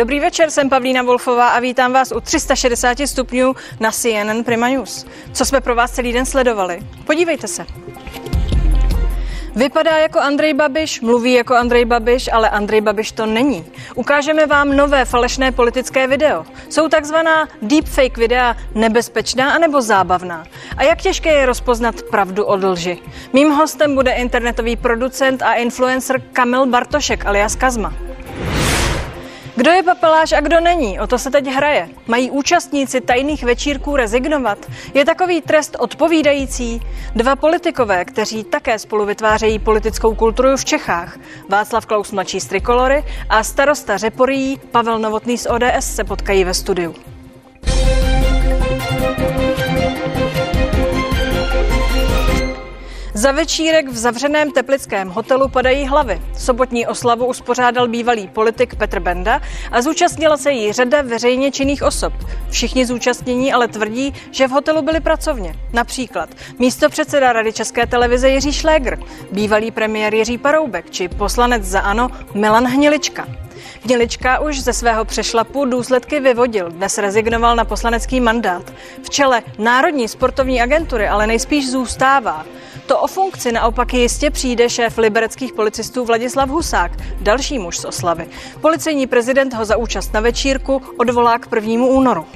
Dobrý večer, jsem Pavlína Wolfová a vítám vás u 360 stupňů na CNN Prima News. Co jsme pro vás celý den sledovali? Podívejte se. Vypadá jako Andrej Babiš, mluví jako Andrej Babiš, ale Andrej Babiš to není. Ukážeme vám nové falešné politické video. Jsou takzvaná deepfake videa nebezpečná anebo zábavná. A jak těžké je rozpoznat pravdu od lži? Mým hostem bude internetový producent a influencer Kamil Bartošek alias Kazma. Kdo je papeláš a kdo není? O to se teď hraje. Mají účastníci tajných večírků rezignovat? Je takový trest odpovídající? Dva politikové, kteří také spolu vytvářejí politickou kulturu v Čechách. Václav Klaus mladší z Trikolory a starosta Řeporí Pavel Novotný z ODS se potkají ve studiu. Za večírek v zavřeném teplickém hotelu padají hlavy. Sobotní oslavu uspořádal bývalý politik Petr Benda a zúčastnila se jí řada veřejně činných osob. Všichni zúčastnění ale tvrdí, že v hotelu byli pracovně. Například místo předseda Rady České televize Jiří Šlégr, bývalý premiér Jiří Paroubek či poslanec za ANO Milan Hnilička. Hnilička už ze svého přešlapu důsledky vyvodil. Dnes rezignoval na poslanecký mandát. V čele Národní sportovní agentury ale nejspíš zůstává. To o funkci naopak jistě přijde šéf libereckých policistů Vladislav Husák, další muž z oslavy. Policejní prezident ho za účast na večírku odvolá k 1. únoru.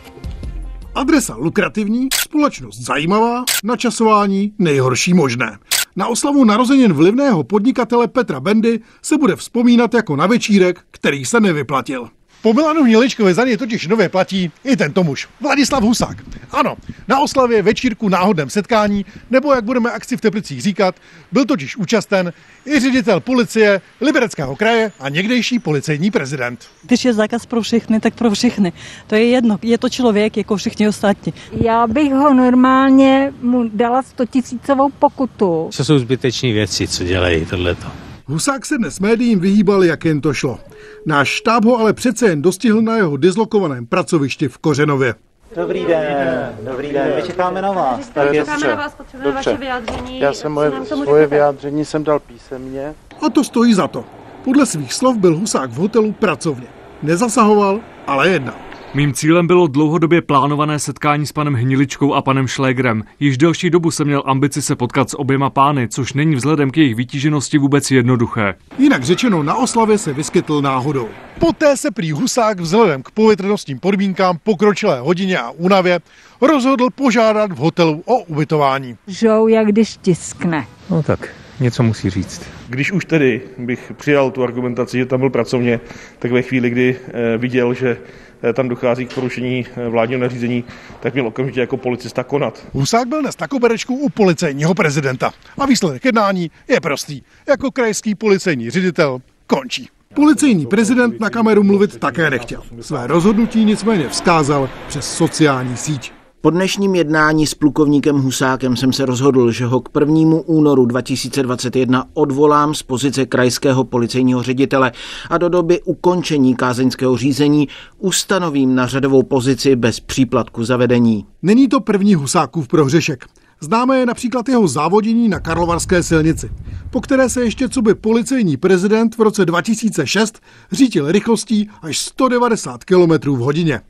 Adresa lukrativní, společnost zajímavá, načasování nejhorší možné. Na oslavu narozenin vlivného podnikatele Petra Bendy se bude vzpomínat jako na večírek, který se nevyplatil. Po Milanu Hniličkovi za něj totiž nově platí i tento muž, Vladislav Husák. Ano, na oslavě večírku náhodném setkání, nebo jak budeme akci v Teplicích říkat, byl totiž účasten i ředitel policie Libereckého kraje a někdejší policejní prezident. Když je zákaz pro všechny, tak pro všechny. To je jedno, je to člověk jako všichni ostatní. Já bych ho normálně mu dala 100 tisícovou pokutu. To jsou zbyteční věci, co dělají tohleto. Husák se dnes médiím vyhýbal, jak jen to šlo. Náš štáb ho ale přece jen dostihl na jeho dislokovaném pracovišti v Kořenově. Dobrý den, dobrý den, my čekáme na vás. Tak čekáme na vás, potřebujeme vaše vyjádření. Já jsem moje, svoje vyjádření jsem dal písemně. A to stojí za to. Podle svých slov byl Husák v hotelu pracovně. Nezasahoval, ale jednal. Mým cílem bylo dlouhodobě plánované setkání s panem Hniličkou a panem Šlégrem. Již delší dobu jsem měl ambici se potkat s oběma pány, což není vzhledem k jejich vytíženosti vůbec jednoduché. Jinak řečeno, na oslavě se vyskytl náhodou. Poté se prý Husák vzhledem k povětrnostním podmínkám, pokročilé hodině a únavě rozhodl požádat v hotelu o ubytování. Žou, jak když tiskne. No tak, něco musí říct. Když už tedy bych přijal tu argumentaci, že tam byl pracovně, tak ve chvíli, kdy eh, viděl, že eh, tam dochází k porušení eh, vládního nařízení, tak měl okamžitě jako policista konat. Husák byl dnes na koberečku u policejního prezidenta. A výsledek jednání je prostý. Jako krajský policejní ředitel končí. Policejní prezident na kameru mluvit také nechtěl. Své rozhodnutí nicméně vzkázal přes sociální síť. Po dnešním jednání s plukovníkem Husákem jsem se rozhodl, že ho k 1. únoru 2021 odvolám z pozice krajského policejního ředitele a do doby ukončení kázeňského řízení ustanovím na řadovou pozici bez příplatku zavedení. Není to první Husákův prohřešek. Známe je například jeho závodění na Karlovarské silnici, po které se ještě co by policejní prezident v roce 2006 řítil rychlostí až 190 km v hodině.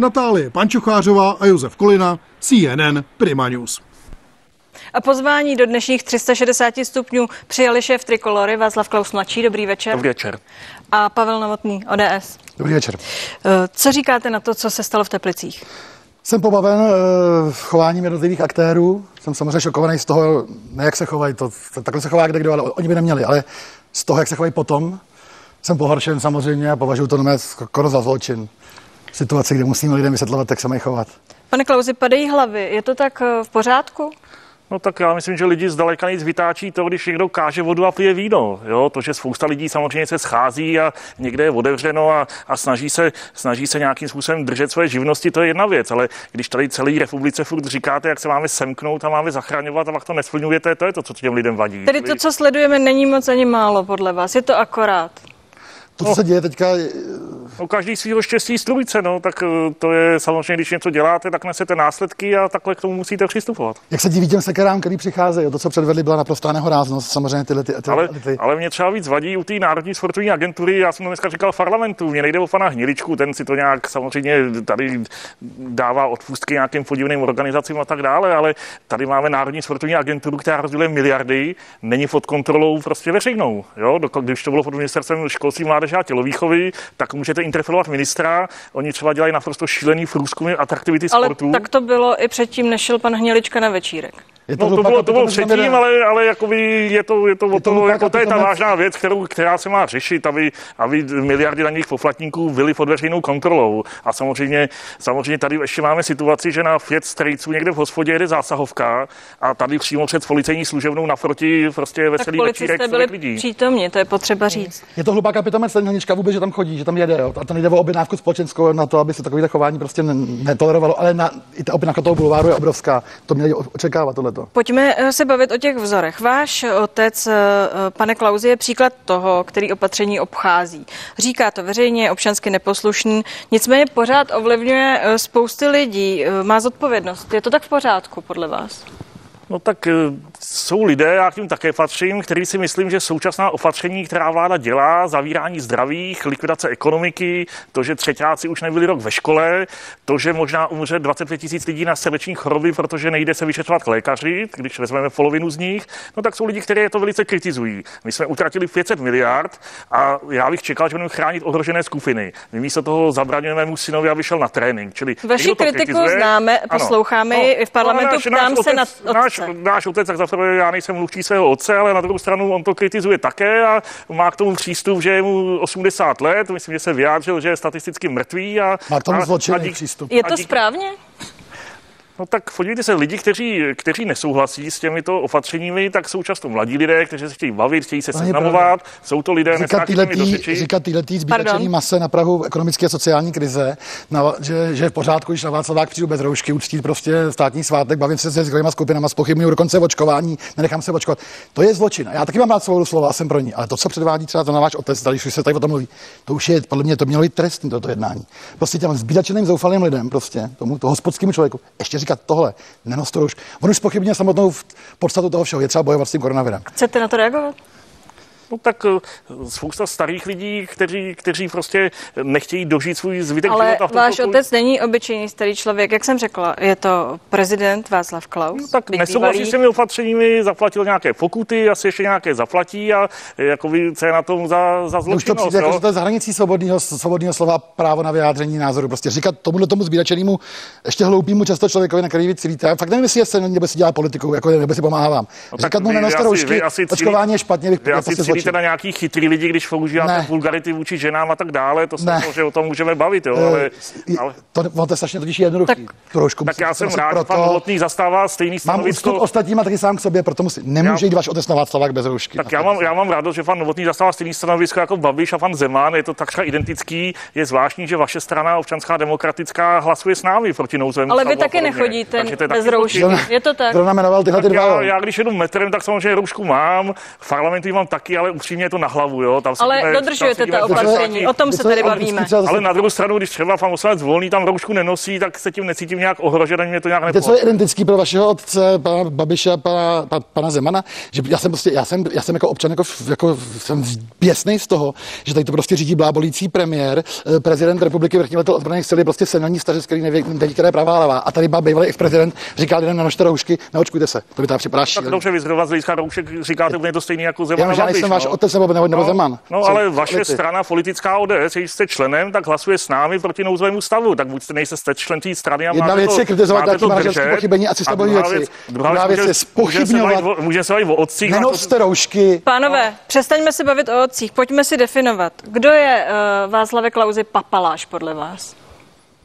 Natálie Pančochářová a Josef Kolina, CNN Prima News. A pozvání do dnešních 360 stupňů přijali šéf Trikolory Václav Klaus mladší. Dobrý večer. Dobrý večer. A Pavel Novotný, ODS. Dobrý večer. Co říkáte na to, co se stalo v Teplicích? Jsem pobaven uh, chováním jednotlivých aktérů. Jsem samozřejmě šokovaný z toho, ne jak se chovají, to, takhle se chová kde kdo, ale oni by neměli, ale z toho, jak se chovají potom, jsem pohoršen samozřejmě a považuji to na skoro za zločin. Situace, kde musíme lidem vysvětlovat, jak se mají chovat. Pane Klauzi, padají hlavy. Je to tak v pořádku? No tak já myslím, že lidi zdaleka nic vytáčí to, když někdo káže vodu a pije víno. Jo? To, že spousta lidí samozřejmě se schází a někde je otevřeno a, a snaží, se, snaží se nějakým způsobem držet svoje živnosti, to je jedna věc. Ale když tady celý republice furt říkáte, jak se máme semknout a máme zachraňovat a pak to nesplňujete, to je to, co těm lidem vadí. Tedy to, co sledujeme, není moc ani málo podle vás. Je to akorát. To, co no. se děje teďka, No každý svýho štěstí strubice, no, tak eh, to je samozřejmě, když něco děláte, tak nesete následky a takhle k tomu musíte přistupovat. Jak se diví těm sekerám, který přicházejí, to, co předvedli, byla naprostá nehoráznost, samozřejmě tyhle ty, ty, ale, ty. ale mě třeba víc vadí u té Národní sportovní agentury, já jsem to dneska říkal v parlamentu, mě nejde o pana Hniličku, ten si to nějak samozřejmě tady dává odpustky nějakým podivným organizacím a tak dále, ale tady máme Národní sportovní agenturu, která rozděluje miliardy, není pod kontrolou prostě veřejnou. Jo? Když to bylo pod ministerstvem školství, mládeže a tělovýchovy, tak můžete interpelovat ministra. Oni třeba dělají naprosto šílený průzkumy atraktivity sportu. Ale tak to bylo i předtím, než šel pan Hnělička na večírek. Je to, no, to bylo, to bylo předtím, ale, ale jakoby je to, je to, je to, jako to je ta vážná věc, kterou, která se má řešit, aby, aby miliardy daných poplatníků byly pod veřejnou kontrolou. A samozřejmě, samozřejmě tady ještě máme situaci, že na Fiat Strejců někde v hospodě jede zásahovka a tady přímo před policejní služebnou naproti prostě veselý tak večírek byli lidí. přítomně, to je potřeba říct. Je to hlubá kapitomec, ten vůbec, že tam chodí, že tam jede. Jo. A to nejde o objednávku společenskou na to, aby se takové chování prostě netolerovalo, ale na, i ta objednávka toho bulváru je obrovská. To měli očekávat tohleto to. Pojďme eh, se bavit o těch vzorech. Váš otec, eh, pane Klauzi, je příklad toho, který opatření obchází. Říká to veřejně, občansky neposlušný, nicméně pořád ovlivňuje eh, spousty lidí. Má zodpovědnost. Je to tak v pořádku podle vás? No tak eh, jsou lidé, já k tím také patřím, který si myslím, že současná opatření, která vláda dělá, zavírání zdravých, likvidace ekonomiky, to, že třetíáci už nebyli rok ve škole, to, že možná umře 25 tisíc lidí na srdeční choroby, protože nejde se vyšetřovat k lékaři, když vezmeme polovinu z nich, no tak jsou lidi, kteří to velice kritizují. My jsme utratili 500 miliard a já bych čekal, že budeme chránit ohrožené skupiny. My místo toho zabraňujeme mu synovi, aby šel na trénink. Čili Vaši kritiku kritizuje, známe, posloucháme ano. no, v parlamentu, no, ptám se na náš náš otec, tak za já nejsem mluvčí svého otce, ale na druhou stranu on to kritizuje také a má k tomu přístup, že je mu 80 let, myslím, že se vyjádřil, že je statisticky mrtvý. A, má k tomu zločinný přístup. Je to správně? No tak podívejte se, lidi, kteří, kteří nesouhlasí s těmito opatřeními, tak jsou často mladí lidé, kteří se chtějí bavit, chtějí se seznamovat. Jsou to lidé, říkat týhletý, říkat týhletý zbytečný mase na Prahu ekonomické a sociální krize, na, že, že, je v pořádku, když na Václavák přijdu bez roušky, uctít prostě státní svátek, bavím se se s skupinama, spochybnuju dokonce očkování, nenechám se očkovat. To je zločin. Já taky mám rád svobodu slova, jsem pro ní, ale to, co předvádí třeba to na váš otec, tady, když se tady o tom mluví, to už je, podle mě, to mělo být trestní, toto jednání. Prostě těm zbytečným zoufalým lidem, prostě tomu, to hospodskému člověku, ještě říkat tohle, nenos to roušky. On už spochybně samotnou podstatu toho všeho, je třeba bojovat s tím koronavirem. Chcete na to reagovat? No tak eh, spousta starých lidí, kteří, kteří prostě nechtějí dožít svůj zbytek Ale života. Ale váš to, otec není obyčejný starý člověk, jak jsem řekla, je to prezident Václav Klaus. No, tak nesouhlasí s těmi opatřeními, zaplatil nějaké pokuty, asi ještě nějaké zaplatí a jako vy, co je na tom za, za zločinnost. Už to přijde, jako, že to je za hranicí svobodného, svobodného slova právo na vyjádření názoru. Prostě říkat tomuhle tomu zbídačenému, ještě hloupému často člověkovi, na který vy cílíte. Já fakt nevím, jestli je nebo si dělá politiku, jako nebo si pomáhá vám. No, říkat mu nenoste roušky, očkování je špatně, vy, vy myslíte na nějaký chytrý lidi, když používáte vulgarity vůči ženám a tak dále, to se že o tom můžeme bavit, jo, ale, ale... To, to, je strašně totiž jednoduchý. Tak, trošku tak já jsem rád, proto... pan Novotný zastává stejný stanovisko. Mám ostatním a taky sám k sobě, proto musí, nemůže já... jít váš otec na Václavák bez roušky. Tak já mám, já mám rád, že pan Novotný zastává stejný stanovisko jako Babiš a pan Zeman, je to takřka identický. Je zvláštní, že vaše strana občanská demokratická hlasuje s námi proti nouzovému Ale vy taky nechodíte bez roušky. Je to tak. Zrovna jmenoval tyhle dva. Já, já, když jedu metrem, tak samozřejmě roušku mám. V parlamentu mám taky, ale upřímně je to na hlavu, jo. Tam ale vidíme, dodržujete ta opatření, o tom se tady bavíme. Ale na druhou stranu, když třeba pan poslanec volný tam roušku nenosí, tak se tím necítím nějak ohrožen, ani mě to nějak nepohodí. Co je identický pro vašeho otce, pana Babiše a pana, pana Zemana, že já jsem prostě, já jsem, já jsem jako občan, jako, jako jsem běsný z toho, že tady to prostě řídí blábolící premiér, eh, prezident republiky vrchní letel odbraných sil je prostě senilní stařec, který neví, neví, které pravá levá. A tady bývalý prezident říká lidem na nošte roušky, neočkujte se. To by tam připadá Tak dobře, vy zrovna z hlediska roušek říkáte úplně to stejné jako Zeman. Já, já nejsem váš no. otec nebo, nebo, nebo no, Zeman. No, ale vaše strana politická ODS, když jste členem, tak hlasuje s námi proti nouzovému stavu. Tak buď jste nejste jste člen té strany a Jedna věc je kritizovat nějaké manažerské pochybení a systémové věci. Věc, druhá, druhá věc je spochybňovat. Může se o otcích. Nenoste roušky. Pánové, no. přestaňme se bavit o otcích. Pojďme si definovat. Kdo je uh, Václave Klauzi papaláš podle vás?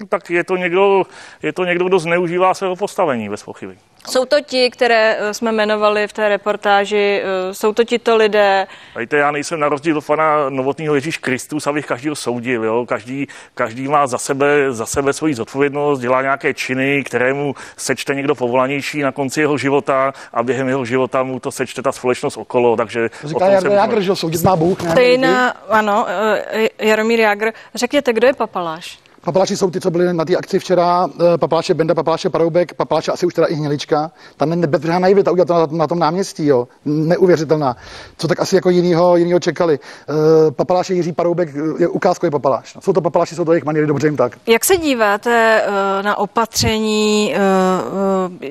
tak je to někdo, je to někdo, kdo zneužívá svého postavení bez pochyby. Jsou to ti, které eh, jsme jmenovali v té reportáži, eh, jsou to tito lidé? Víte, já nejsem na rozdíl od pana Novotního Ježíš Kristus, abych každého soudil. Jo? Každý, každý má za sebe, za sebe svoji zodpovědnost, dělá nějaké činy, kterému sečte někdo povolanější na konci jeho života a během jeho života mu to sečte ta společnost okolo. Takže Říká Jarmír Jágr, že soudit má Bůh. Stejná, ano, eh, Jaromír Jágr. Řekněte, kdo je papaláš? Papaláši jsou ty, co byli na té akci včera, eh, papaláše Benda, papaláše Paroubek, papaláše asi už teda i Hnělička. Ta nebezbřehá naivita udělat to na, na, tom náměstí, jo. neuvěřitelná. Co tak asi jako jinýho, jinýho čekali. E, papaláše Jiří Paroubek je ukázkový papaláš. Jsou to papaláši, jsou to jejich maniery, dobře jim tak. Jak se díváte na opatření,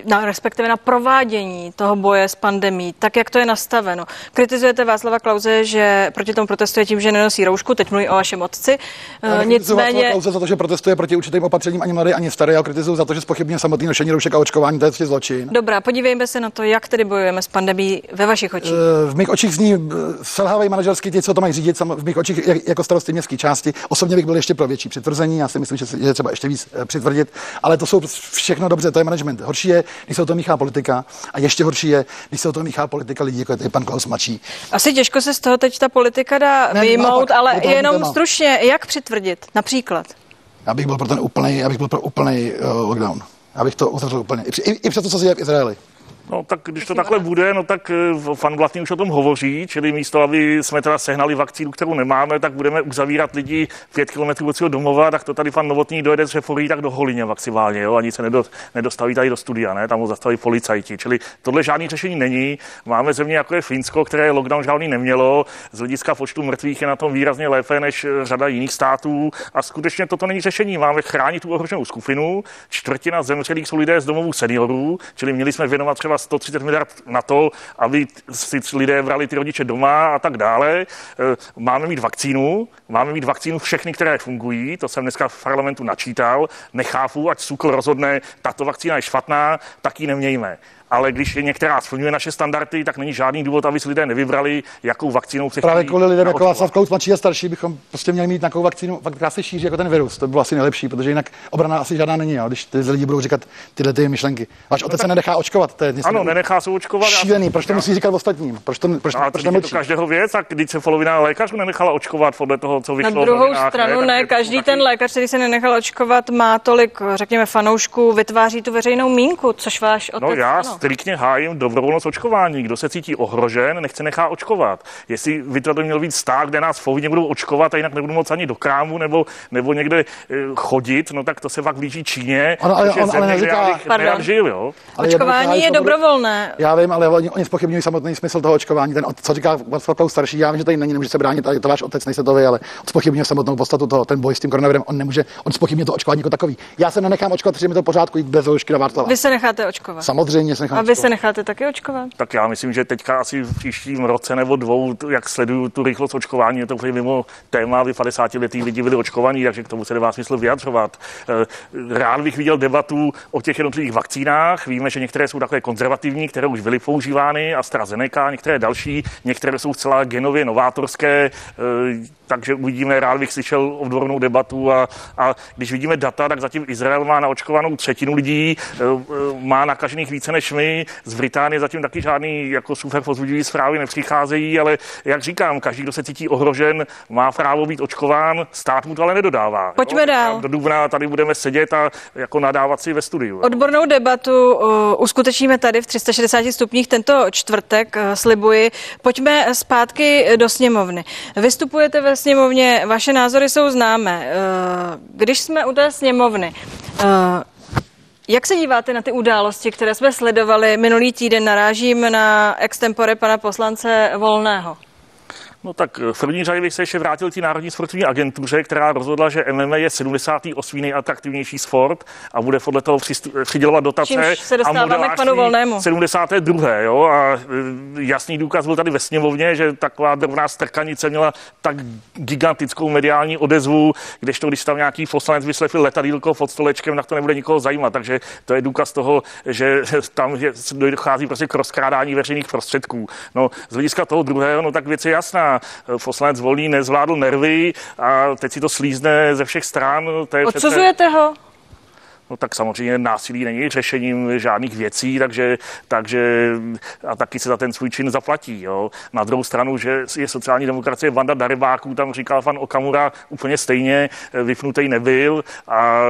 na, respektive na provádění toho boje s pandemí, tak jak to je nastaveno? Kritizujete Václava Klauze, že proti tomu protestuje tím, že nenosí roušku, teď mluví o vašem otci. Nicméně... Klauze za to, že protestuje proti určitým opatřením ani mladý, ani starý. Já kritizuju za to, že spochybně samotný nošení roušek a očkování, to je prostě zločin. Dobrá, podívejme se na to, jak tedy bojujeme s pandemí ve vašich očích. Eh, v mých očích zní eh, selhávají manažerský ti, co to mají řídit, v mých očích jako starosty městské části. Osobně bych byl ještě pro větší přitvrzení, já si myslím, že je třeba ještě víc eh, přitvrdit, ale to jsou všechno dobře, to je management. Horší je, když se o to míchá politika a ještě horší je, když se o to míchá politika lidí, jako je pan Klaus Mačí. Asi těžko se z toho teď ta politika dá ne, vyjmout, ale jenom stručně, jak přitvrdit například? Já bych byl pro ten úplný, já bych byl pro úplný uh, lockdown. Já bych to uzavřel úplně. I, i, i přes to, co se děje v Izraeli. No tak když to takhle bude, no tak fan eh, Blatný už o tom hovoří, čili místo, aby jsme teda sehnali vakcínu, kterou nemáme, tak budeme uzavírat lidi pět kilometrů od svého domova, tak to tady pan Novotný dojede z Řeforí tak do Holině maximálně, jo, ani se nedo, nedostaví tady do studia, ne, tam ho zastaví policajti, čili tohle žádný řešení není. Máme země jako je Finsko, které lockdown žádný nemělo, z hlediska počtu mrtvých je na tom výrazně lépe než eh, řada jiných států a skutečně toto není řešení. Máme chránit tu ohroženou skupinu, čtvrtina zemřelých jsou lidé z domovů seniorů, čili měli jsme věnovat třeba 130 miliard na to, aby si lidé brali ty rodiče doma a tak dále. E, máme mít vakcínu, máme mít vakcínu všechny, které fungují, to jsem dneska v parlamentu načítal. Nechápu, ať SUKL rozhodne, tato vakcína je špatná, tak ji nemějme ale když je některá splňuje naše standardy, tak není žádný důvod, aby si lidé nevybrali, jakou vakcínou se Právě kvůli lidem jako Václav Klaus mladší a starší bychom prostě měli mít takovou vakcínu, která se šíří jako ten virus. To by bylo asi nejlepší, protože jinak obrana asi žádná není, jo, když ty lidi budou říkat tyhle ty myšlenky. Váš otec se nenechá očkovat. To je ano, nenechá se očkovat. Šílený, proč to já... musí říkat ostatním? Proč to, proč, no, proč to každého věc, a když se polovina lékařů nenechala očkovat podle toho, co vyšlo. Na druhou stranu ne, ne každý ten lékař, který se nenechal očkovat, má tolik, řekněme, fanoušků, vytváří tu veřejnou mínku, což váš otec. No já striktně hájím dobrovolnost očkování. Kdo se cítí ohrožen, nechce nechá očkovat. Jestli by to měl být stát, kde nás povinně budou očkovat a jinak nebudou moc ani do krámu nebo, nebo někde e, chodit, no tak to se pak blíží Číně. Ano, ale, on, ale neříká, pardon. Žil, jo? Ale očkování je, je dobrovolné. Já vím, ale oni, oni spochybňují samotný smysl toho očkování. Ten, co říká Václav starší, já vím, že tady není, nemůže se bránit, ale to váš otec, nejste to vy, ale on spochybňuje samotnou podstatu toho, ten boj s tím koronavirem, on nemůže, on spochybňuje to očkování jako takový. Já se nenechám očkovat, protože mi to pořádku jít bez roušky na Václava. Vy se necháte očkovat. Samozřejmě se nechám A vy očkovat. se necháte taky očkovat? Tak já myslím, že teďka asi v příštím roce nebo dvou, jak sleduju tu rychlost očkování, je to úplně mimo téma, vy 50 letý lidi byli očkovaní, takže k tomu se nemá smysl vyjadřovat. Eh, rád bych viděl debatu o těch jednotlivých vakcínách. Víme, že některé jsou takové konzervativní, které už byly používány, AstraZeneca, některé další, některé jsou zcela genově novátorské eh, takže uvidíme, rád bych slyšel odbornou debatu a, a když vidíme data, tak zatím Izrael má naočkovanou třetinu lidí, e, e, má nakažených více než my, z Británie zatím taky žádný jako super pozbudivý zprávy nepřicházejí, ale jak říkám, každý, kdo se cítí ohrožen, má právo být očkován, stát mu to ale nedodává. Pojďme jo? dál. Do dubna tady budeme sedět a jako nadávat si ve studiu. Odbornou debatu uh, uskutečníme tady v 360 stupních tento čtvrtek, uh, slibuji. Pojďme zpátky do sněmovny. Vystupujete ve sněmovně, vaše názory jsou známé. Eh, když jsme u té sněmovny, eh, jak se díváte na ty události, které jsme sledovali minulý týden? Narážím na extempore pana poslance Volného. No tak v první řadě bych se ještě vrátil k Národní sportovní agentuře, která rozhodla, že MMA je 78. nejatraktivnější sport a bude podle toho přidělovat dotace. Čímž se dostáváme k panu Volnému. 72. Jo? A e, jasný důkaz byl tady ve sněmovně, že taková drobná strkanice měla tak gigantickou mediální odezvu, kdežto když tam nějaký poslanec vyslechl letadílko pod stolečkem, tak to nebude nikoho zajímat. Takže to je důkaz toho, že tam dochází prostě k rozkrádání veřejných prostředků. No, z hlediska toho druhého, no tak věc je jasná poslanec Volný nezvládl nervy a teď si to slízne ze všech stran. To je Odsuzujete přece... ho? No tak samozřejmě násilí není řešením žádných věcí, takže, takže a taky se za ten svůj čin zaplatí. Jo. Na druhou stranu, že je sociální demokracie Vanda Darebáků, tam říkal pan Okamura úplně stejně, vypnutý nebyl a,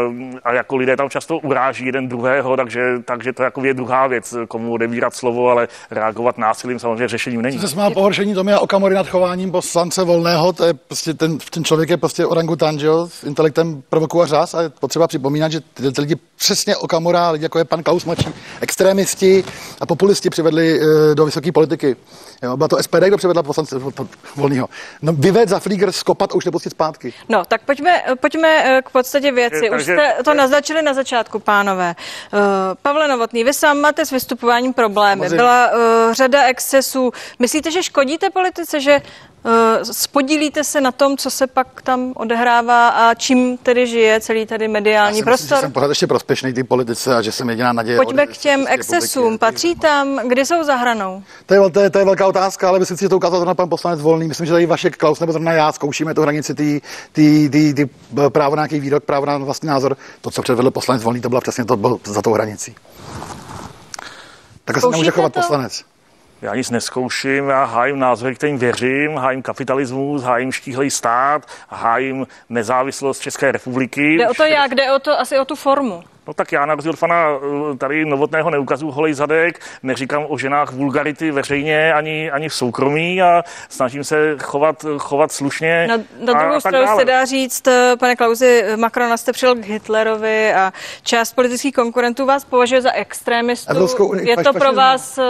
a jako lidé tam často uráží jeden druhého, takže, takže to jako je druhá věc, komu odebírat slovo, ale reagovat násilím samozřejmě řešením není. Se má pohoršení Tomia Okamury nad chováním poslance Volného, to je prostě ten, ten člověk je prostě orangutan, s intelektem provokuje řás a je potřeba připomínat, že ty lidi přesně Okamura, lidi jako je pan Klaus mladší, extrémisti a populisti přivedli e, do vysoké politiky. Jo, byla to SPD, kdo přivedla poslance volného. No, vyved za flíger, skopat a už nepustit zpátky. No, tak pojďme, pojďme k podstatě věci. Už jste to naznačili na začátku, pánové. Uh, Pavle Novotný, vy sám máte s vystupováním problémy. Samozřejmě. Byla uh, řada excesů. Myslíte, že škodíte politice, že Eh, spodílíte se na tom, co se pak tam odehrává a čím tedy žije celý tady mediální Já prostor? Myslím, že jsem pořád ještě prospěšný ty politice a že jsem jediná naděje. Pojďme k těm excesům. Patří tam, kde jsou za hranou? To je, to, je, to je velká otázka, ale myslím si, že to ukázal na pan poslanec Volný. Myslím, že tady Vašek Klaus nebo zrovna já zkoušíme tu hranici ty, ty, ty, ty, právo na nějaký výrok, právo na vlastní názor. To, co předvedl poslanec Volný, to bylo přesně to bylo za tou hranicí. Tak se nemůže chovat to? poslanec. Já nic neskouším, já hájím názory, kterým věřím, hájím kapitalismus, hájím štíhlej stát, hájím nezávislost České republiky. Jde o to jak, jde o to asi o tu formu. No tak já na rozdíl pana eh, tady novotného neukazuju holej zadek, neříkám o ženách vulgarity veřejně ani, ani v soukromí a snažím se chovat, chovat slušně. Na, na druhou stranu se dá říct, eh, pane Klauzi, Macron jste přijel k Hitlerovi a část politických konkurentů vás považuje za extrémistu. Je to pro vás eh,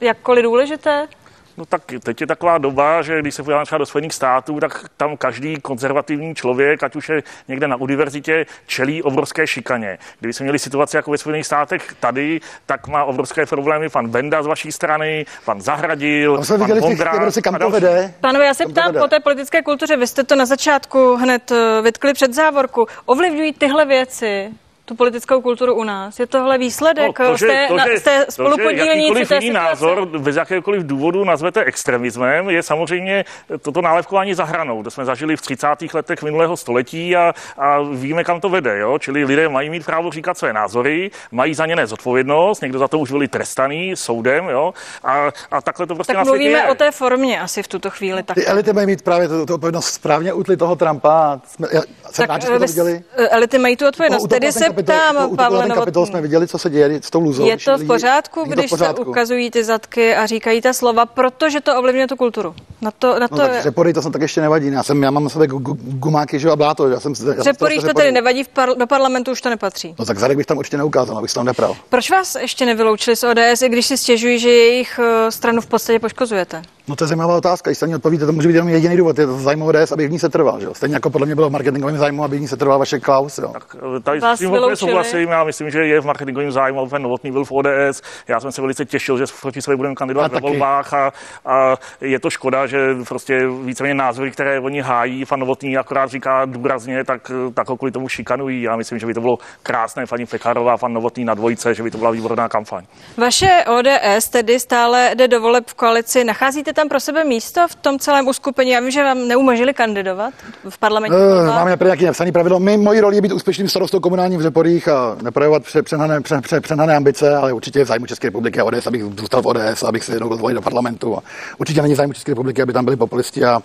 jakkoliv důležité? No tak teď je taková doba, že když se podíváme třeba do Spojených států, tak tam každý konzervativní člověk, ať už je někde na univerzitě, čelí obrovské šikaně. Kdyby jsme měli situaci jako ve Spojených státech tady, tak má obrovské problémy pan Benda z vaší strany, pan Zahradil, pan viděli Vondra. kam to vede. Pánové, já se ptám po té politické kultuře. Vy jste to na začátku hned eh, vytkli před závorku. Ovlivňují tyhle věci tu politickou kulturu u nás? Je tohle výsledek? No, to, že, jste, to, že, jste spolupodílníci té jiný názor bez jakéhokoliv důvodu nazvete extremismem, je samozřejmě toto nálevkování za hranou. To jsme zažili v 30. letech minulého století a, a víme, kam to vede. Jo? Čili lidé mají mít právo říkat své názory, mají za ně nezodpovědnost, někdo za to už byli trestaný soudem jo? A, a takhle to prostě tak na mluvíme je. o té formě asi v tuto chvíli. Tak. Ty elity mají mít právě tu, tu odpovědnost správně utli toho Trumpa. Jsme, já jsem rád, že to viděli. Elity mají tu odpovědnost. Tedy se ptám, Pavle kapitol jsme viděli, co se děje s tou luzou. Je to v pořádku, když se ukazují ty zadky a říkají ta slova, protože to ovlivňuje tu kulturu? Na to, na no to no, tak řepory, to jsem tak ještě nevadí. Já, jsem, já mám na sebe gumáky že a bláto. Já jsem, já řepory, to tedy nevadí, v par, do parlamentu už to nepatří. No tak zadek bych tam určitě neukázal, abych tam nepral. Proč vás ještě nevyloučili z ODS, i když si stěžují, že jejich eh, stranu v podstatě poškozujete? No to je zajímavá otázka. Když se ní odpovíte, to může být jenom jediný důvod. Je to zájmu ODS, aby v ní se trval. Že? Stejně jako podle mě bylo v marketingovém zájmu, aby v ní se trval vaše Klaus. Jo. Tak eh, tady s tím souhlasím. Já myslím, že je v marketingovém zájmu, aby Novotný byl v ODS. Já jsem se velice těšil, že proti sobě budeme kandidovat ve volbách a, a, je to škoda, že prostě víceméně názory, které oni hájí, fan Novotný akorát říká důrazně, tak, tak ho kvůli tomu šikanují. Já myslím, že by to bylo krásné, paní Pekarová, fan Novotný na dvojce, že by to byla výborná kampaň. Vaše ODS tedy stále jde do voleb v koalici. Nacházíte tam pro sebe místo v tom celém uskupení? Já vím, že vám neumožnili kandidovat v parlamentní uh, Máme nějaký napsaný pravidlo. My, mojí roli je být úspěšným starostou komunálním v Řeporích a neprojevovat přehnané, přehnané ambice, ale určitě je v zájmu České republiky a ODS, abych zůstal v ODS, abych se jednou byl do parlamentu. A určitě není v zájmu České republiky, aby tam byli populisti a,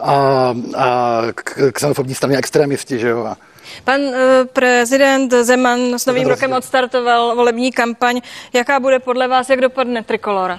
a, a ksenofobní strany extrémisti. Že jo? Pan uh, prezident Zeman s novým rokem odstartoval volební kampaň. Jaká bude podle vás, jak dopadne trikolora?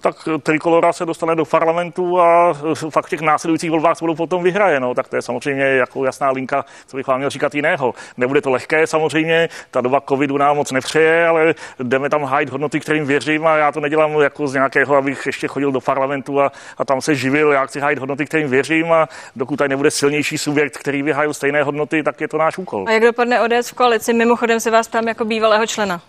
Tak Trikolora se dostane do parlamentu a fakt v těch následujících volbách budou potom vyhraje. No, tak to je samozřejmě jako jasná linka, co bych vám měl říkat jiného. Nebude to lehké samozřejmě, ta doba covidu nám moc nepřeje, ale jdeme tam hájit hodnoty, kterým věřím a já to nedělám jako z nějakého, abych ještě chodil do parlamentu a, a tam se živil. Já chci hájit hodnoty, kterým věřím a dokud tady nebude silnější subjekt, který by stejné hodnoty, tak je to náš úkol. A jak dopadne ODS v koalici? Mimochodem se vás tam jako bývalého člena.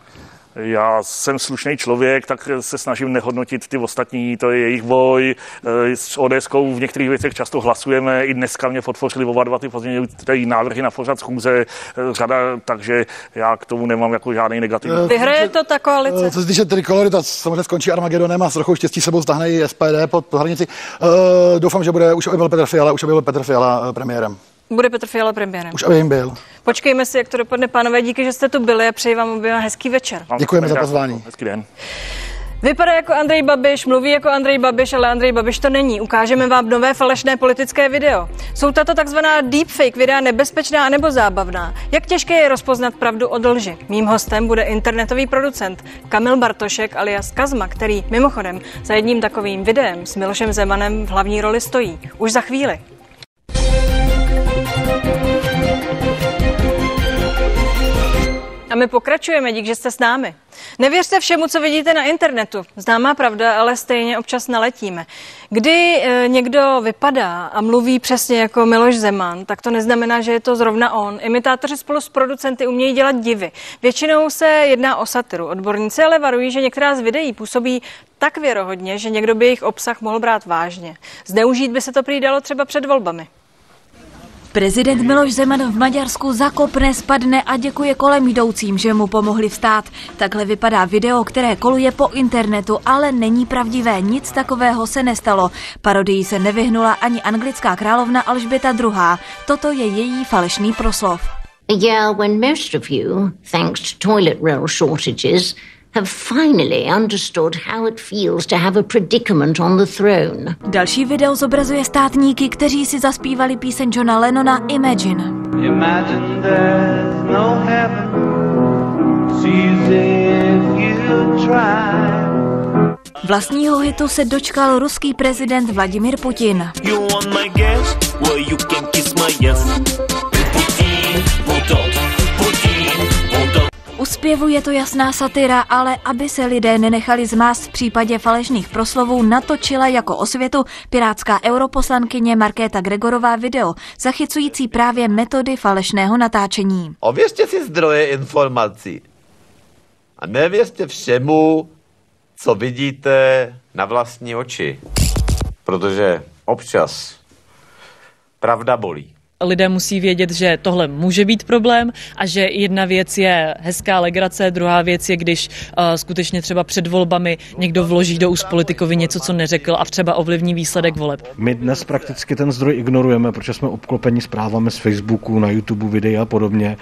Já jsem slušný člověk, tak se snažím nehodnotit ty ostatní, to je jejich boj. Eh, s ods v některých věcech často hlasujeme, i dneska mě podpořili oba dva ty pozměňující návrhy na pořad schůze eh, řada, takže já k tomu nemám jako žádný negativní. Eh, Vyhraje to ta koalice? Co se týče trikolory, to samozřejmě skončí Armagedonem a s trochou štěstí sebou stáhne i SPD pod hranici. doufám, že bude, už byl Petr Fiala, už byl Petr Fiala premiérem. Bude Petr Fiala premiérem. Už aby jim byl. Počkejme si, jak to dopadne, pánové. Díky, že jste tu byli a přeji vám oběma hezký večer. Děkujeme za pozvání. Hezký den. Vypadá jako Andrej Babiš, mluví jako Andrej Babiš, ale Andrej Babiš to není. Ukážeme vám nové falešné politické video. Jsou tato takzvaná deepfake videa nebezpečná nebo zábavná? Jak těžké je rozpoznat pravdu od lži? Mým hostem bude internetový producent Kamil Bartošek alias Kazma, který mimochodem za jedním takovým videem s Milošem Zemanem v hlavní roli stojí. Už za chvíli. A my pokračujeme, dík, že jste s námi. Nevěřte všemu, co vidíte na internetu. Známá pravda, ale stejně občas naletíme. Kdy e, někdo vypadá a mluví přesně jako Miloš Zeman, tak to neznamená, že je to zrovna on. Imitátoři spolu s producenty umějí dělat divy. Většinou se jedná o satiru. Odborníci ale varují, že některá z videí působí tak věrohodně, že někdo by jejich obsah mohl brát vážně. Zneužít by se to prý dalo třeba před volbami. Prezident Miloš Zeman v Maďarsku zakopne, spadne a děkuje kolem jdoucím, že mu pomohli vstát. Takhle vypadá video, které koluje po internetu, ale není pravdivé. Nic takového se nestalo. Parodii se nevyhnula ani anglická královna Alžběta II. Toto je její falešný proslov. A year when most of you, thanks to toilet roll shortages, have finally understood how it feels to have a predicament on the throne. Další video zobrazuje státníky, kteří si zaspívali píseň Johna Lennona Imagine. Imagine there's no heaven. Vlastního hitu se dočkal ruský prezident Vladimir Putin. You want my guess? Well, you can kiss my yes. Putin, Putin. U zpěvu je to jasná satyra, ale aby se lidé nenechali zmást v případě falešných proslovů, natočila jako osvětu pirátská europoslankyně Markéta Gregorová video, zachycující právě metody falešného natáčení. Ověřte si zdroje informací a nevěřte všemu, co vidíte na vlastní oči, protože občas pravda bolí lidé musí vědět, že tohle může být problém a že jedna věc je hezká legrace, druhá věc je, když uh, skutečně třeba před volbami někdo vloží do úst politikovi něco, co neřekl a třeba ovlivní výsledek voleb. My dnes prakticky ten zdroj ignorujeme, protože jsme obklopeni zprávami z Facebooku, na YouTube, videa a podobně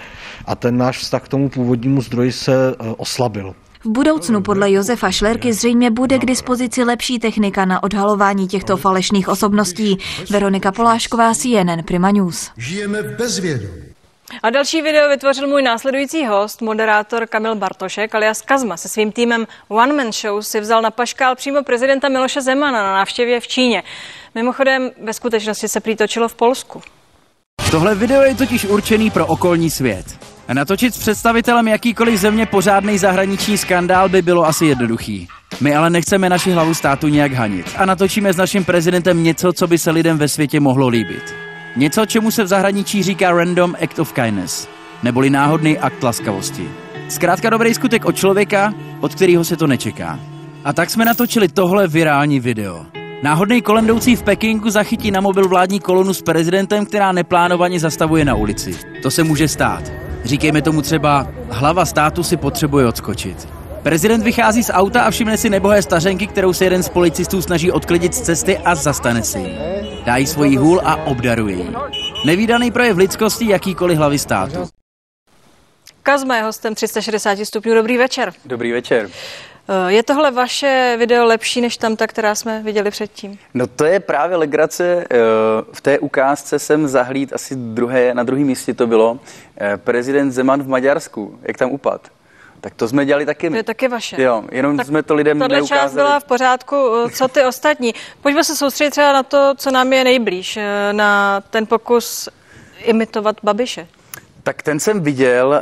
a ten náš vztah k tomu původnímu zdroji se uh, oslabil. V budoucnu podle Josefa Šlerky zřejmě bude k dispozici lepší technika na odhalování těchto falešných osobností. Veronika Polášková, CNN Prima News. Žijeme v bezvědomí. A další video vytvořil můj následující host, moderátor Kamil Bartošek alias Kazma. Se svým týmem One Man Show si vzal na paškál přímo prezidenta Miloše Zemana na návštěvě v Číně. Mimochodem, ve skutečnosti se přítočilo v Polsku. Tohle video je totiž určený pro okolní svět. Natočit s představitelem jakýkoliv země pořádný zahraniční skandál by bylo asi jednoduchý. My ale nechceme naši hlavu státu nějak hanit a natočíme s naším prezidentem něco, co by se lidem ve světě mohlo líbit. Něco, čemu se v zahraničí říká random act of kindness, neboli náhodný akt laskavosti. Zkrátka dobrý skutek od člověka, od kterého se to nečeká. A tak jsme natočili tohle virální video. Náhodný kolem v Pekingu zachytí na mobil vládní kolonu s prezidentem, která neplánovaně zastavuje na ulici. To se může stát. Říkejme tomu třeba, hlava státu si potřebuje odskočit. Prezident vychází z auta a všimne si nebohé stařenky, kterou se jeden z policistů snaží odklidit z cesty a zastane si ji. Dá jí svoji hůl a obdaruje ji. Nevýdaný projev lidskosti jakýkoliv hlavy státu. Kazma je hostem 360 stupňů. Dobrý večer. Dobrý večer. Eh, je tohle vaše video lepší než tam ta, která jsme viděli předtím? No to je právě legrace. Eh, v té ukázce jsem zahlíd asi druhé, na druhém místě to bylo. Eh, prezident Zeman v Maďarsku, jak tam upad. Tak to jsme dělali taky my. To je taky vaše. Jo, jenom tak jsme to lidem tato neukázali. část byla v pořádku. Co ty ostatní? Pojďme se soustředit třeba na to, co nám je nejblíž, na ten pokus imitovat Babiše. Tak ten jsem viděl, eh,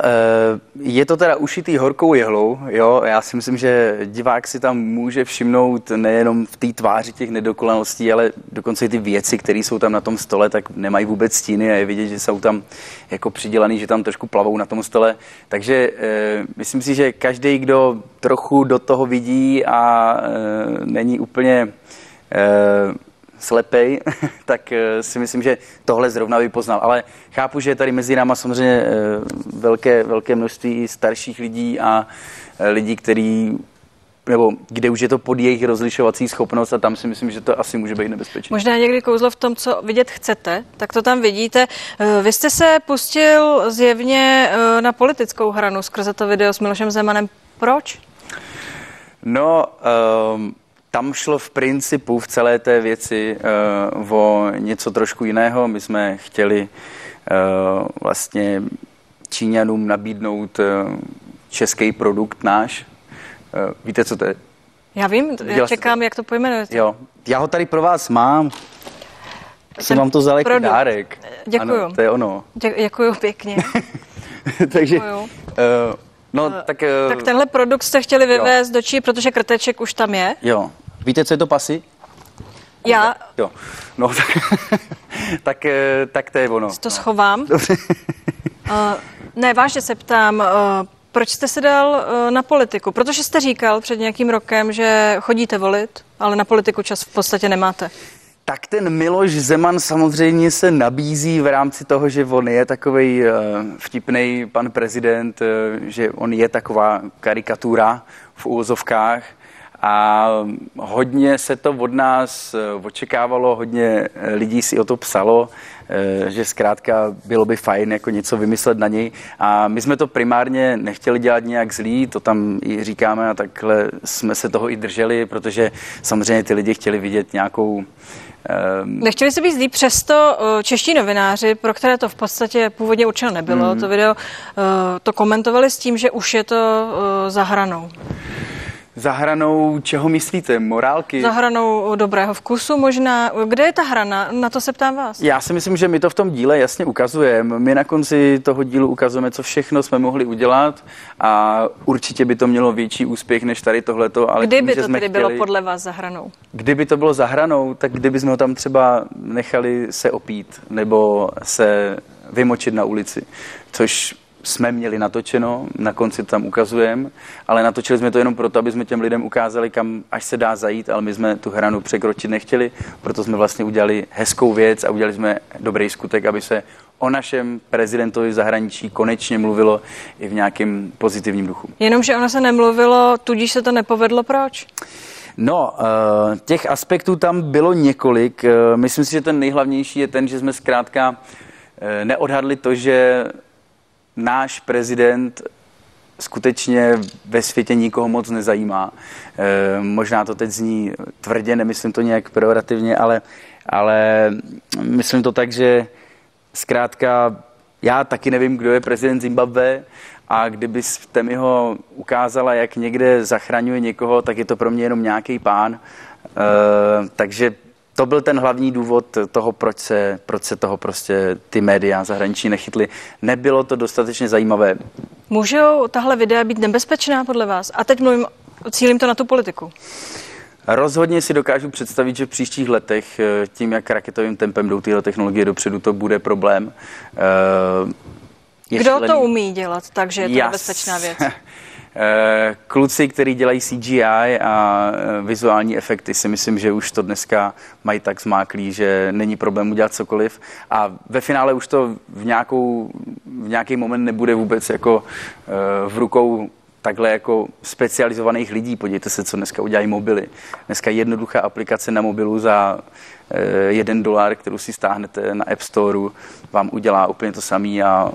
je to teda ušitý horkou jehlou, jo, já si myslím, že divák si tam může všimnout nejenom v té tváři těch nedokonalostí, ale dokonce i ty věci, které jsou tam na tom stole, tak nemají vůbec stíny a je vidět, že jsou tam jako přidělaný, že tam trošku plavou na tom stole, takže eh, myslím si, že každý, kdo trochu do toho vidí a eh, není úplně slepej, tak eh, si myslím, že tohle zrovna by poznal. Ale chápu, že je tady mezi náma samozřejmě eh, velké, velké množství starších lidí a eh, lidí, kteří nebo kde už je to pod jejich rozlišovací schopnost a tam si myslím, že to asi může být nebezpečné. Možná někdy kouzlo v tom, co vidět chcete, tak to tam vidíte. Vy jste se pustil zjevně na politickou hranu skrze to video s Milošem Zemanem. Proč? No, um, tam šlo v principu v celé té věci uh, o něco trošku jiného. My jsme chtěli uh, vlastně Číňanům nabídnout uh, český produkt náš. Uh, víte, co to je? Já vím, já čekám, jak to pojmenujete. Jo, já ho tady pro vás mám. Jsem vám to vzal jako dárek. Děkuju. Ano, to je ono. Dě- Děkuju pěkně. Takže, Děkuju. uh, no, tak... Tak tenhle produkt jste chtěli vyvést do Čí, protože krteček už tam je. Jo. Víte, co je to pasy? Já Jo. No, tak, tak, eh, tak to je ono. to schovám. Dobře. Uh, ne, vážně se ptám, uh, proč jste se dal uh, na politiku? Protože jste říkal před nějakým rokem, že chodíte volit, ale na politiku čas v podstatě nemáte. Tak ten Miloš Zeman samozřejmě se nabízí v rámci toho, že on je takový vtipný pan prezident, že on je taková karikatura v úvozovkách a hodně se to od nás eh, očekávalo, hodně eh, lidí si o to psalo, eh, že zkrátka bylo by fajn jako něco vymyslet na něj a my jsme to primárně nechtěli dělat nějak zlý, to tam i říkáme a takhle jsme se toho i drželi, protože samozřejmě ty lidi chtěli vidět nějakou Nechtěli se být zlí, přesto čeští novináři, pro které to v podstatě původně určeno nebylo, Mm. to video, to komentovali s tím, že už je to za hranou. Za hranou, čeho myslíte, morálky? Za hranou dobrého vkusu možná. Kde je ta hrana? Na to se ptám vás. Já si myslím, že my to v tom díle jasně ukazujeme. My na konci toho dílu ukazujeme, co všechno jsme mohli udělat a určitě by to mělo větší úspěch než tady tohleto. Ale Kdyby tím, to tedy chtěli, bylo podle vás za hranou? Kdyby to bylo za hranou, tak kdyby jsme ho tam třeba nechali se opít nebo se vymočit na ulici, což jsme měli natočeno, na konci tam ukazujeme, ale natočili jsme to jenom proto, aby jsme těm lidem ukázali, kam až se dá zajít, ale my jsme tu hranu překročit nechtěli, proto jsme vlastně udělali hezkou věc a udělali jsme dobrý skutek, aby se o našem prezidentovi v zahraničí konečně mluvilo i v nějakém pozitivním duchu. Jenomže ono se nemluvilo, tudíž se to nepovedlo. Proč? No, eh, těch aspektů tam bylo několik. Eh, Myslím si, že ten nejhlavnější je ten, že jsme zkrátka eh, neodhadli to, že náš prezident skutečně ve světě nikoho moc nezajímá. Eh, Možná to teď zní tvrdě, nemyslím to nějak pejorativně, ale, ale myslím to tak, že zkrátka já taky nevím, kdo je prezident Zimbabwe a kdyby Temiho ukázala, jak někde zachraňuje někoho, tak je to pro mě jenom nějaký pán. Eh, takže to byl ten hlavní důvod toho, proč se, proč se toho prostě ty média zahraniční nechytly. Nebylo to dostatečně zajímavé. Můžou tahle videa být nebezpečná podle vás? A teď mluvím, cílím to na tu politiku. Rozhodně si dokážu představit, že v příštích letech eh, tím, jak raketovým tempem jdou tyhle technologie dopředu, to bude problém. Eh, je Kdo šílený. to umí dělat, takže je to Jas- nebezpečná věc? Eh, Kluci, kteří dělají CGI a eh, vizuální efekty, si myslím, že už to dneska mají tak zmáklý, že není problém udělat cokoliv. A ve finále už to v, nějakou, v nějaký moment nebude vůbec jako eh, v rukou takhle jako specializovaných lidí. Podívejte se, co dneska udělají mobily. Dneska jednoduchá aplikace na mobilu za jeden dolar, kterou si stáhnete na App Store, vám udělá úplně to eh,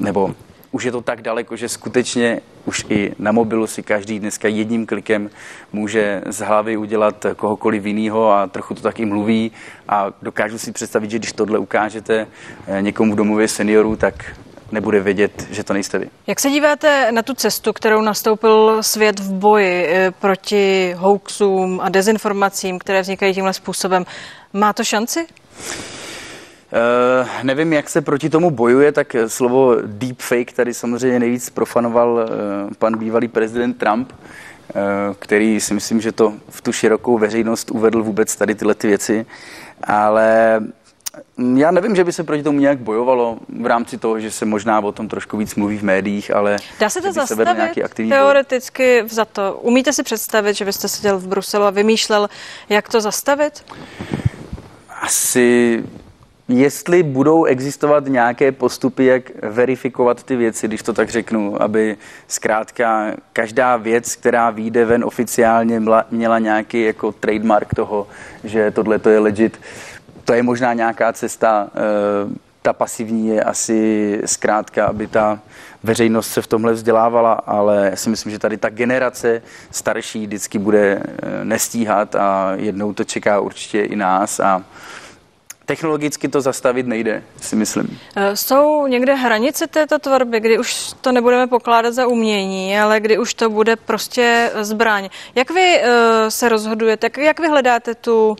nebo už je to tak daleko, že skutečně už i na mobilu si každý dneska jedním klikem může z hlavy udělat kohokoliv jinýho a trochu to taky mluví a dokážu si představit, že když tohle ukážete eh, někomu v domově seniorů, tak nebude vědět, že to nejste vy. Jak se díváte na tu cestu, kterou nastoupil svět v boji eh, proti hoaxům a dezinformacím, které vznikají tímhle způsobem? Má to šanci? Uh, nevím, jak se proti tomu bojuje, tak slovo deepfake tady samozřejmě nejvíc profanoval uh, pan bývalý prezident Trump, uh, který si myslím, že to v tu širokou veřejnost uvedl vůbec tady tyhle ty věci, ale já nevím, že by se proti tomu nějak bojovalo v rámci toho, že se možná o tom trošku víc mluví v médiích, ale Dá se to se zastavit boj. teoreticky za to? Umíte si představit, že byste seděl v Bruselu a vymýšlel, jak to zastavit? Asi jestli budou existovat nějaké postupy, jak verifikovat ty věci, když to tak řeknu, aby zkrátka každá věc, která vyjde ven oficiálně, měla nějaký jako trademark toho, že tohle to je legit. To je možná nějaká cesta. Eh, ta pasivní je asi zkrátka, aby ta veřejnost se v tomhle vzdělávala, ale já si myslím, že tady ta generace starší vždycky bude eh, nestíhat a jednou to čeká určitě i nás a technologicky to zastavit nejde, si myslím. Eh, jsou někde hranice této tvorby, kdy už to nebudeme pokládat za umění, ale kdy už to bude prostě zbraň. Jak vy eh, se rozhodujete, jak, jak vy hledáte tu,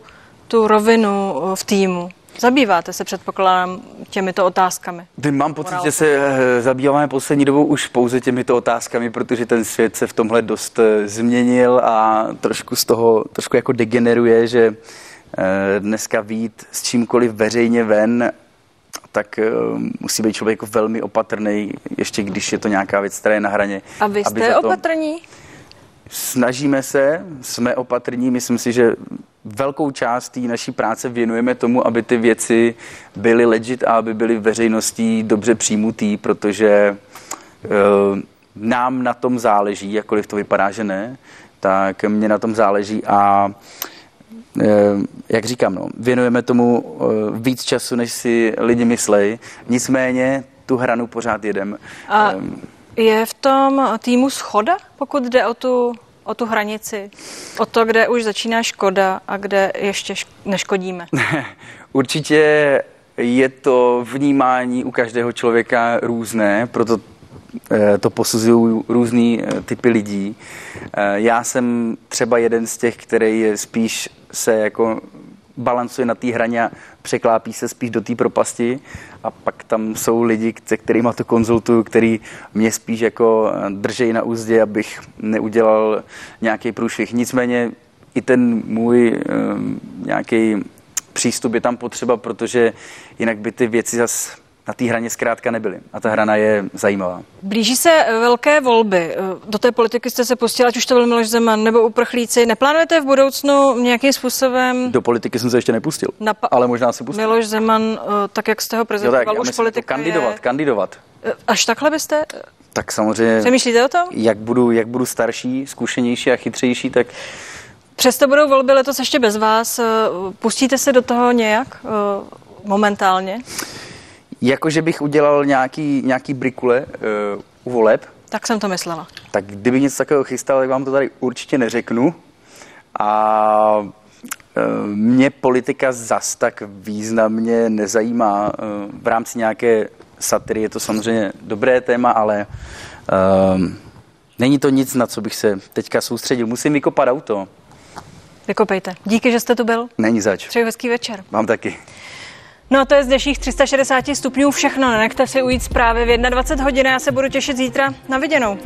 tu rovinu v týmu? Zabýváte se, předpokládám, těmito otázkami? Mám pocit, že se eh, zabýváme poslední dobou už pouze těmito otázkami, protože ten svět se v tomhle dost eh, změnil a trošku z toho, trošku jako degeneruje, že eh, dneska vít s čímkoliv veřejně ven, tak musí být člověk velmi opatrný, ještě když je to nějaká věc, která je na hraně. A vy jste opatrní? Snažíme se, jsme opatrní, myslím si, že velkou část té naší práce věnujeme tomu, aby ty věci byly legit a aby byly veřejností dobře přijmutý, protože e, nám na tom záleží, jakkoliv to vypadá, že ne, tak mě na tom záleží a jak říkám, no, věnujeme tomu e, víc času, než si lidi myslej. Nicméně tu hranu pořád jedem. A je v tom týmu schoda, pokud jde o tu o tu hranici, o to, kde už začíná škoda a kde ještě neškodíme? Určitě je to vnímání u každého člověka různé, proto eh, to posuzují různý eh, typy lidí. Eh, já jsem třeba jeden z těch, který spíš se jako balancuje na té hraně a překlápí se spíš do té propasti a pak tam jsou lidi, se kterými to konzultuju, který mě spíš jako držejí na úzdě, abych neudělal nějaký průšvih. Nicméně i ten můj nějaký přístup je tam potřeba, protože jinak by ty věci zase na té hraně zkrátka nebyly. A ta hrana je zajímavá. Blíží se eh, velké volby. Eh, do té politiky jste se pustili, ať už to byl Miloš Zeman nebo uprchlíci. Neplánujete v budoucnu nějakým způsobem... Do politiky jsem se ještě nepustil, napa- ale možná se pustil. Miloš Zeman, eh, tak jak jste ho prezentoval, jo, tak, už politika Kandidovat, je... kandidovat. Až takhle byste... Tak samozřejmě... Přemýšlíte o tom? Jak budu, jak budu starší, zkušenější a chytřejší, tak Přesto budou volby letos ještě bez vás. Pustíte se do toho nějak momentálně? Jako, že bych udělal nějaký, nějaký brikule uh, u voleb. Tak jsem to myslela. Tak kdyby něco takového chystal, tak vám to tady určitě neřeknu. A uh, mě politika zas tak významně nezajímá. Uh, v rámci nějaké satiry je to samozřejmě dobré téma, ale uh, není to nic, na co bych se teďka soustředil. Musím vykopat auto. Vykopejte. Díky, že jste tu byl. Není zač. Přeji hezký večer. Vám taky. No a to je z dnešních 360 stupňů všechno. Nenechte si ujít zprávy v 21 hodin. Já se budu těšit zítra na viděnou.